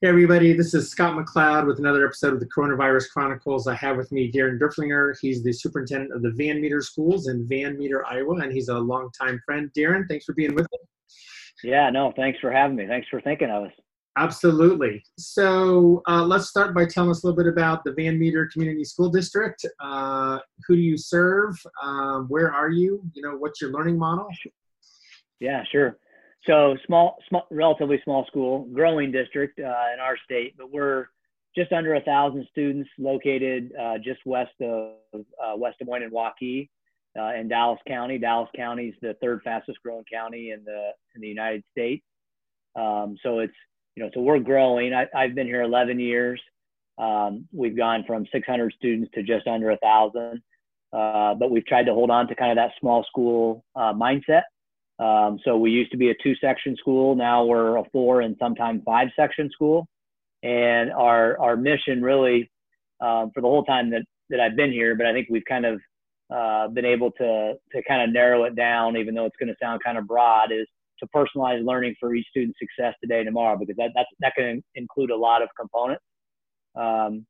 Hey everybody, this is Scott McLeod with another episode of the Coronavirus Chronicles. I have with me Deron Durflinger. He's the superintendent of the Van Meter Schools in Van Meter, Iowa, and he's a longtime friend. Deron, thanks for being with me. Yeah, no, thanks for having me. Thanks for thinking of us. Absolutely. So uh, let's start by telling us a little bit about the Van Meter Community School District. Uh, who do you serve? Um, where are you? You know, what's your learning model? Yeah, sure. So small, small, relatively small school, growing district uh, in our state, but we're just under a thousand students located uh, just west of uh, West Des Moines and Waukee uh, in Dallas County. Dallas County is the third fastest growing county in the in the United States. Um, so it's you know so we're growing. I, have been here 11 years. Um, we've gone from 600 students to just under a thousand, uh, but we've tried to hold on to kind of that small school uh, mindset um, so we used to be a two section school. Now we're a four and sometimes five section school. And our, our mission really, um, for the whole time that, that I've been here, but I think we've kind of uh, been able to, to kind of narrow it down, even though it's going to sound kind of broad, is to personalize learning for each student's success today and tomorrow, because that, that's, that can include a lot of components. Um,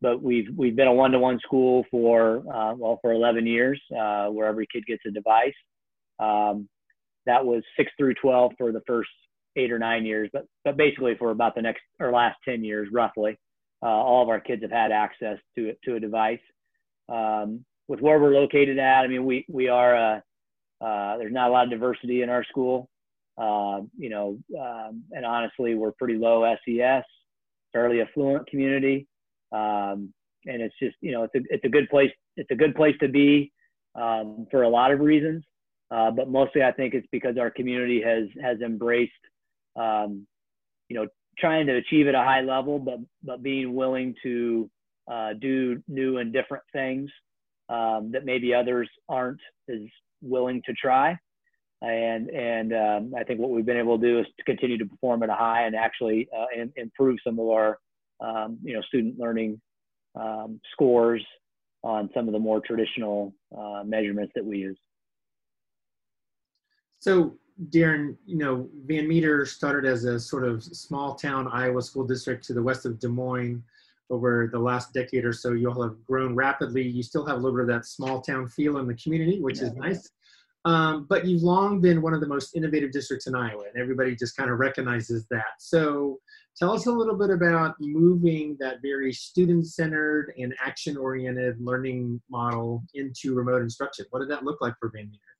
but we've, we've been a one-to-one school for, uh, well, for 11 years, uh, where every kid gets a device. Um, that was six through 12 for the first eight or nine years, but, but basically for about the next or last 10 years, roughly, uh, all of our kids have had access to to a device. Um, with where we're located at, I mean, we, we are, uh, uh, there's not a lot of diversity in our school. Uh, you know, um, and honestly, we're pretty low SES, fairly affluent community. Um, and it's just, you know, it's a, it's a good place. It's a good place to be um, for a lot of reasons. Uh, but mostly, I think it's because our community has has embraced, um, you know, trying to achieve at a high level, but but being willing to uh, do new and different things um, that maybe others aren't as willing to try. And and um, I think what we've been able to do is to continue to perform at a high and actually uh, in, improve some of our um, you know student learning um, scores on some of the more traditional uh, measurements that we use. So, Deron, you know, Van Meter started as a sort of small town Iowa school district to the west of Des Moines. Over the last decade or so, you all have grown rapidly. You still have a little bit of that small town feel in the community, which yeah. is nice. Um, but you've long been one of the most innovative districts in Iowa, and everybody just kind of recognizes that. So, tell us a little bit about moving that very student centered and action oriented learning model into remote instruction. What did that look like for Van Meter?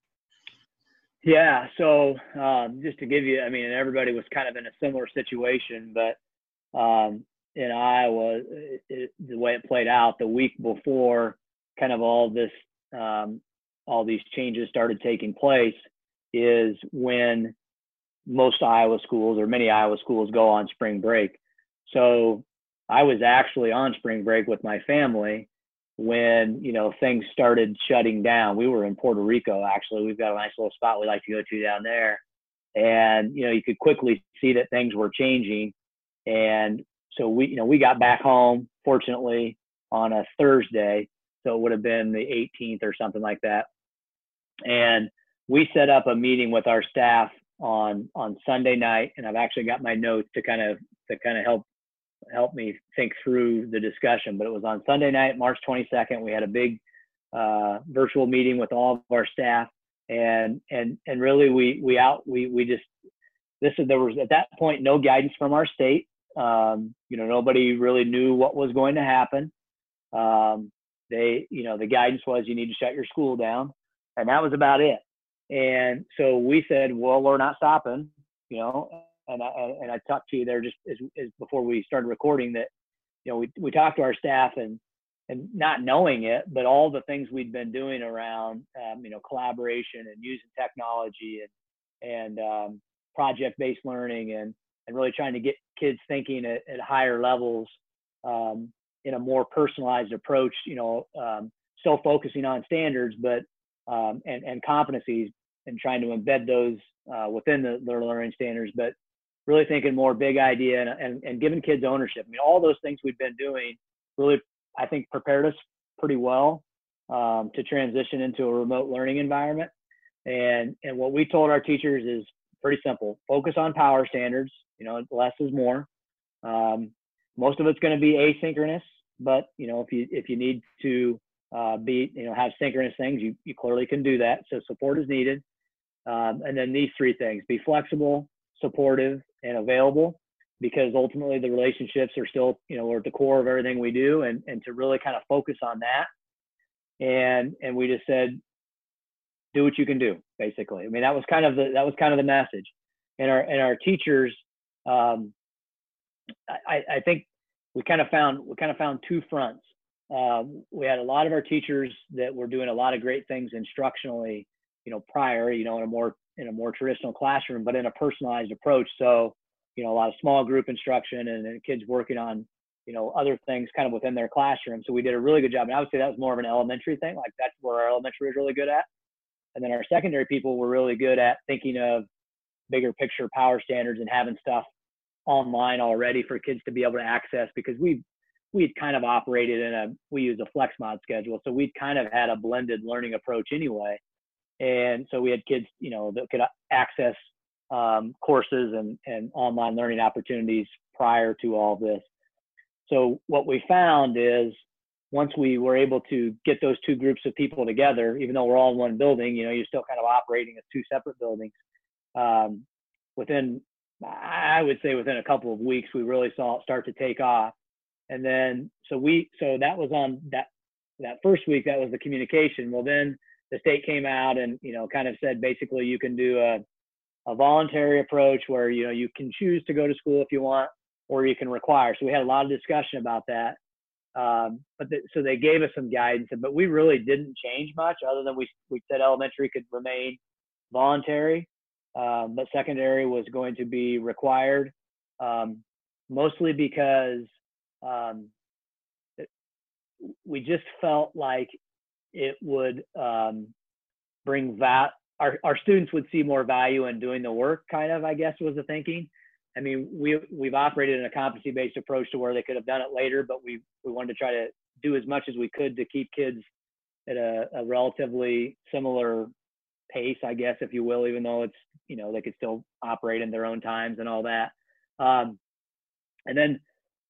Yeah. So um, just to give you, I mean, everybody was kind of in a similar situation, but um, in Iowa, it, it, the way it played out the week before, kind of all this, um, all these changes started taking place, is when most Iowa schools or many Iowa schools go on spring break. So I was actually on spring break with my family when you know things started shutting down. We were in Puerto Rico actually. We've got a nice little spot we like to go to down there, and you know you could quickly see that things were changing, and so we you know we got back home fortunately on a Thursday, so it would have been the 18th or something like that, and we set up a meeting with our staff on on Sunday night, and I've actually got my notes to kind of to kind of help helped me think through the discussion. But it was on Sunday night, March 22nd. We had a big uh, virtual meeting with all of our staff, and and and really we we out we we just this is there was at that point no guidance from our state. Um, you know, nobody really knew what was going to happen. Um, they, you know, the guidance was you need to shut your school down, and that was about it. And so we said, well, we're not stopping, you know, and I and I talked to you there just as, as before we started recording that you know we we talked to our staff and and not knowing it, but all the things we'd been doing around um, you know collaboration and using technology and and um, project based learning and and really trying to get kids thinking at, at higher levels um, in a more personalized approach. You know, um, still focusing on standards, but um, and and competencies and trying to embed those uh, within the, the learning standards, but really thinking more big idea and, and, and giving kids ownership. I mean, all those things we've been doing really, I think, prepared us pretty well um, to transition into a remote learning environment. And and what we told our teachers is pretty simple: focus on power standards. You know, less is more. Um, most of it's going to be asynchronous, but you know, if you if you need to uh, be you know have synchronous things, you you clearly can do that. So support is needed. Um, and then these three things: be flexible, supportive, and available. Because ultimately, the relationships are still, you know, we're at the core of everything we do, and and to really kind of focus on that. And and we just said, do what you can do, basically. I mean, that was kind of the that was kind of the message. And our and our teachers, um, I, I think we kind of found we kind of found two fronts. Uh, we had a lot of our teachers that were doing a lot of great things instructionally, you know, prior, you know, in a more in a more traditional classroom, but in a personalized approach. So, you know, a lot of small group instruction and, and kids working on, you know, other things kind of within their classroom. So we did a really good job. And I would say that was more of an elementary thing. Like that's where our elementary is really good at. And then our secondary people were really good at thinking of bigger picture power standards and having stuff online already for kids to be able to access because we we'd kind of operated in a we use a flex mod schedule so we'd kind of had a blended learning approach anyway and so we had kids you know that could access um, courses and, and online learning opportunities prior to all this so what we found is once we were able to get those two groups of people together even though we're all in one building you know you're still kind of operating as two separate buildings um, within I would say within a couple of weeks, we really saw it start to take off. And then, so we, so that was on that, that first week, that was the communication. Well, then the state came out and, you know, kind of said basically you can do a, a voluntary approach where, you know, you can choose to go to school if you want, or you can require. So we had a lot of discussion about that. Um, but the, so they gave us some guidance, but we really didn't change much other than we, we said elementary could remain voluntary um, but secondary was going to be required, um, mostly because um, we just felt like it would um, bring that our, our students would see more value in doing the work kind of i guess was the thinking i mean we we've operated in a competency based approach to where they could have done it later but we we wanted to try to do as much as we could to keep kids at a, a relatively similar pace, I guess, if you will, even though it's, you know, they could still operate in their own times and all that. Um, and then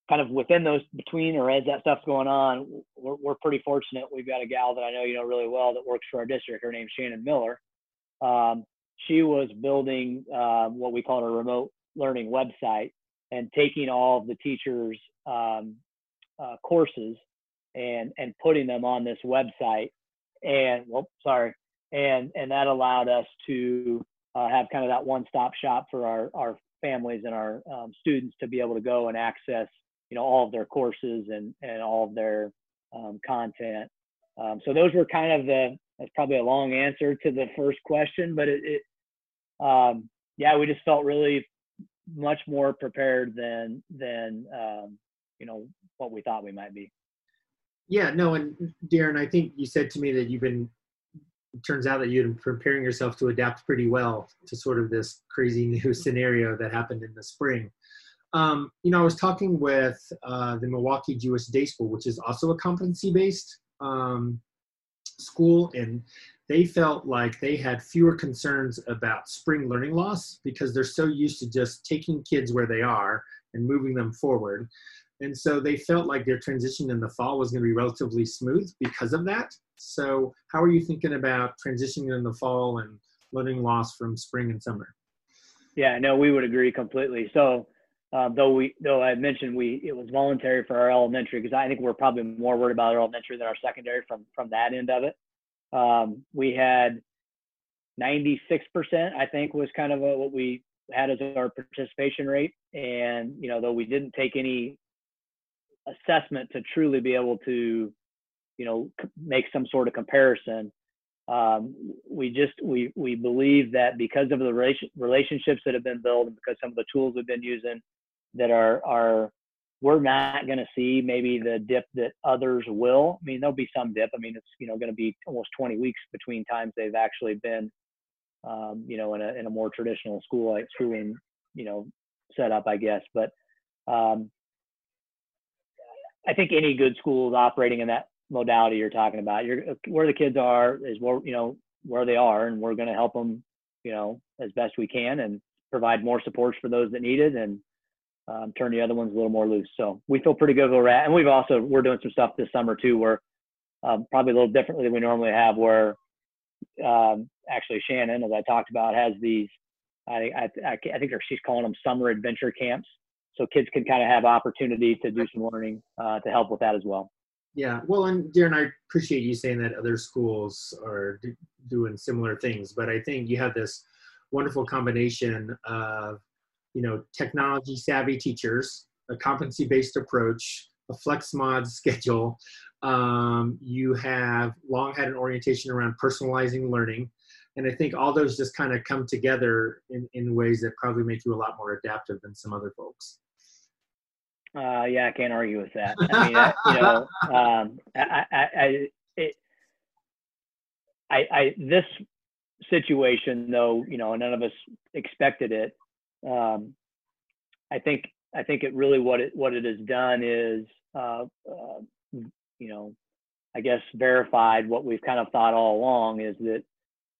kind of within those between or as that stuff's going on, we're, we're pretty fortunate. We've got a gal that I know you know really well that works for our district. Her name's Shannon Miller. Um, she was building uh, what we call a remote learning website and taking all of the teachers' um, uh, courses and and putting them on this website. And well, sorry, and and that allowed us to uh, have kind of that one-stop shop for our our families and our um, students to be able to go and access you know all of their courses and and all of their um, content. Um, so those were kind of the that's probably a long answer to the first question, but it, it um, yeah we just felt really much more prepared than than um, you know what we thought we might be. Yeah, no, and Deron, I think you said to me that you've been it turns out that you've been preparing yourself to adapt pretty well to sort of this crazy new scenario that happened in the spring. Um, you know, I was talking with uh, the Milwaukee Jewish Day School, which is also a competency-based um, school, and they felt like they had fewer concerns about spring learning loss because they're so used to just taking kids where they are and moving them forward. And so they felt like their transition in the fall was going to be relatively smooth because of that. So, how are you thinking about transitioning in the fall and learning loss from spring and summer? Yeah, no, we would agree completely. So, uh, though we though I mentioned we it was voluntary for our elementary because I think we're probably more worried about our elementary than our secondary from from that end of it. Um, we had 96% I think was kind of a, what we had as our participation rate, and you know though we didn't take any assessment to truly be able to you know make some sort of comparison um, we just we we believe that because of the relation, relationships that have been built and because some of the tools we've been using that are are we're not going to see maybe the dip that others will. I mean, there'll be some dip. I mean, it's you know going to be almost 20 weeks between times they've actually been, um, you know, in a in a more traditional school like schooling, you know, setup, I guess. But um, I think any good school is operating in that modality you're talking about. You're where the kids are is where you know where they are, and we're going to help them, you know, as best we can, and provide more supports for those that need it, and um, turn the other ones a little more loose. So we feel pretty good where we're at. And we've also, we're doing some stuff this summer too, where um, probably a little differently than we normally have, where um, actually Shannon, as I talked about, has these, I, I, I, think she's calling them summer adventure camps. So kids can kind of have opportunity to do some learning uh, to help with that as well. Yeah, well, and Deron, I appreciate you saying that other schools are do, doing similar things, but I think you have this wonderful combination of, you know, technology savvy teachers, a competency based approach, a flex mod schedule. Um, you have long had an orientation around personalizing learning. And I think all those just kind of come together in, in ways that probably make you a lot more adaptive than some other folks. Uh, yeah, I can't argue with that. I mean, I, you know, um, I, I, I, it, I, I, this situation, though, you know, none of us expected it. Um, I think, I think it really what it what it has done is, uh, uh, you know, I guess verified what we've kind of thought all along is that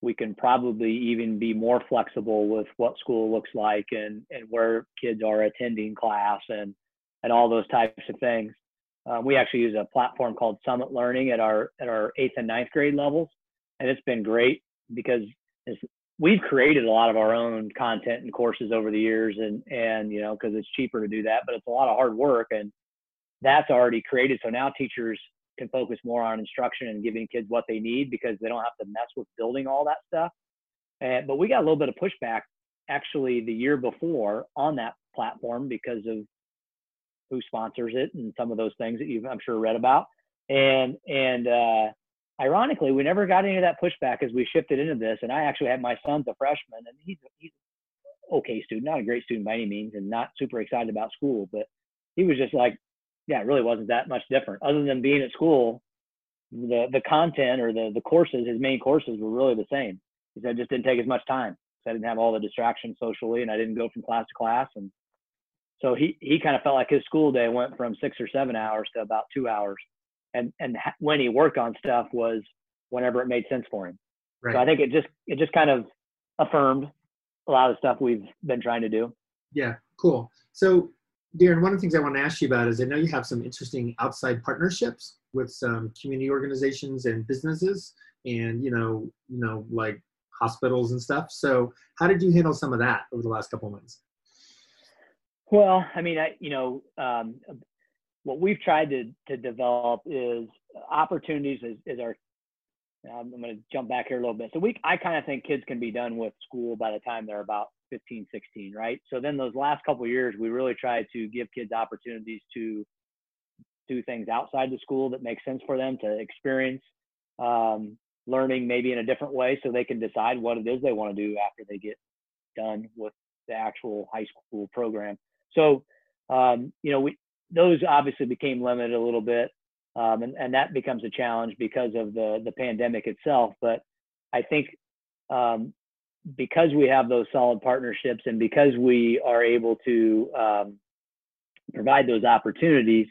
we can probably even be more flexible with what school looks like and and where kids are attending class and and all those types of things. Um, we actually use a platform called Summit Learning at our at our eighth and ninth grade levels, and it's been great because we've created a lot of our own content and courses over the years, and and you know because it's cheaper to do that, but it's a lot of hard work, and that's already created. So now teachers can focus more on instruction and giving kids what they need because they don't have to mess with building all that stuff. And, but we got a little bit of pushback actually the year before on that platform because of who sponsors it and some of those things that you've I'm sure read about. And and uh, ironically, we never got any of that pushback as we shifted into this. And I actually had my son's a freshman, and he's he's okay student, not a great student by any means, and not super excited about school, but he was just like, yeah, it really wasn't that much different. Other than being at school, the the content or the the courses, his main courses were really the same. He said it just didn't take as much time. So I didn't have all the distractions socially, and I didn't go from class to class, and so he he kind of felt like his school day went from six or seven hours to about two hours, and and when he worked on stuff was whenever it made sense for him. Right. So I think it just it just kind of affirmed a lot of stuff we've been trying to do. Yeah, cool. So Deron, one of the things I want to ask you about is I know you have some interesting outside partnerships with some community organizations and businesses, and you know, you know, like hospitals and stuff. So how did you handle some of that over the last couple of months? Well, I mean, I, you know, um, what we've tried to, to develop is opportunities is, is our, I'm going to jump back here a little bit. So we, I kind of think kids can be done with school by the time they're about 15, 16, right? So then those last couple years, we really tried to give kids opportunities to do things outside the school that make sense for them to experience um, learning maybe in a different way so they can decide what it is they want to do after they get done with the actual high school program. So, um, you know, we those obviously became limited a little bit, um, and and that becomes a challenge because of the the pandemic itself. But I think um, because we have those solid partnerships and because we are able to um, provide those opportunities,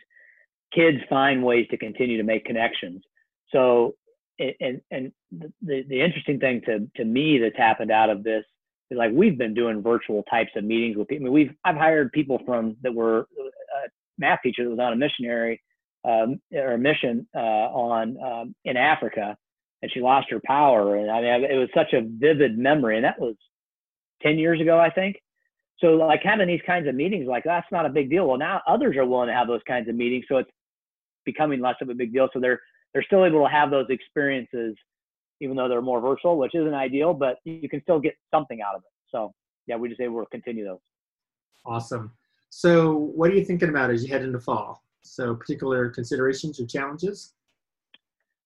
kids find ways to continue to make connections. So, and and the the interesting thing to to me that's happened out of this is like we've been doing virtual types of meetings with people. I mean, we've I've hired people from that were a math teacher that was on a missionary um, or a mission uh, on um, in Africa, and she lost her power. And I mean, it was such a vivid memory, and that was ten years ago, I think. So like having these kinds of meetings, like that's not a big deal. Well, now others are willing to have those kinds of meetings, so it's becoming less of a big deal. So they're they're still able to have those experiences even though they're more virtual, which isn't ideal, but you can still get something out of it. So yeah, we just able to continue those. Awesome. So what are you thinking about as you head into fall? So particular considerations or challenges?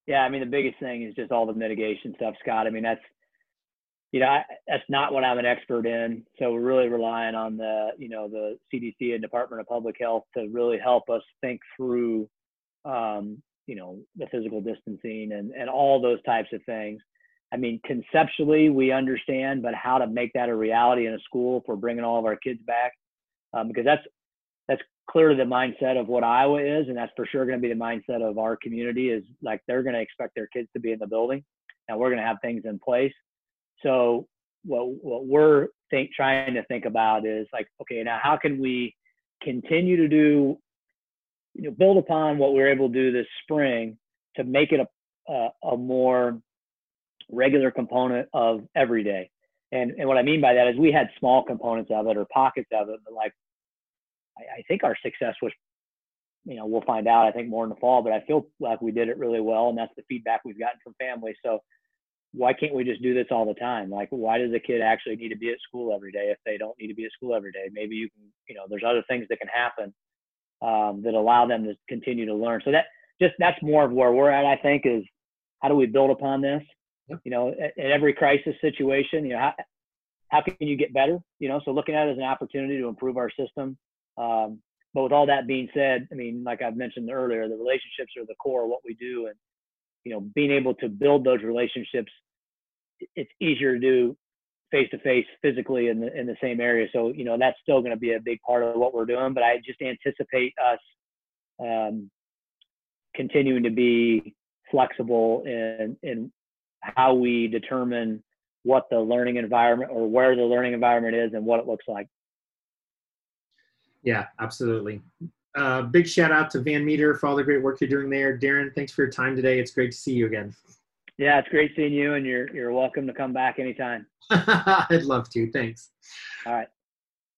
Yeah, I mean the biggest thing is just all the mitigation stuff, Scott. I mean that's you know I, that's not what I'm an expert in. So we're really relying on the you know the CDC and Department of Public Health to really help us think through um, you know the physical distancing and and all those types of things i mean conceptually we understand but how to make that a reality in a school if we're bringing all of our kids back um, because that's that's clearly the mindset of what iowa is and that's for sure going to be the mindset of our community is like they're going to expect their kids to be in the building and we're going to have things in place so what what we're think trying to think about is like okay now how can we continue to do, you know, build upon what we were able to do this spring to make it a, a, a more regular component of every day. And, and what I mean by that is we had small components of it or pockets of it, but like I, I think our success was, you know, we'll find out. I think more in the fall, but I feel like we did it really well, and that's the feedback we've gotten from families. So why can't we just do this all the time? Like, why does a kid actually need to be at school every day if they don't need to be at school every day? Maybe you can, you know, there's other things that can happen um, that allow them to continue to learn. So that just that's more of where we're at. I think is how do we build upon this? Yep. You know, in every crisis situation, you know, how how can you get better? You know, so looking at it as an opportunity to improve our system. Um, but with all that being said, I mean, like I've mentioned earlier, the relationships are the core of what we do, and you know, being able to build those relationships it's easier to do face to face physically in the in the same area. So you know that's still going to be a big part of what we're doing. But I just anticipate us um, continuing to be flexible in in how we determine what the learning environment or where the learning environment is and what it looks like. Yeah, absolutely. Uh, big shout out to Van Meter for all the great work you're doing there. Deron, thanks for your time today. It's great to see you again. Yeah, it's great seeing you, and you're you're welcome to come back anytime. I'd love to. Thanks. All right.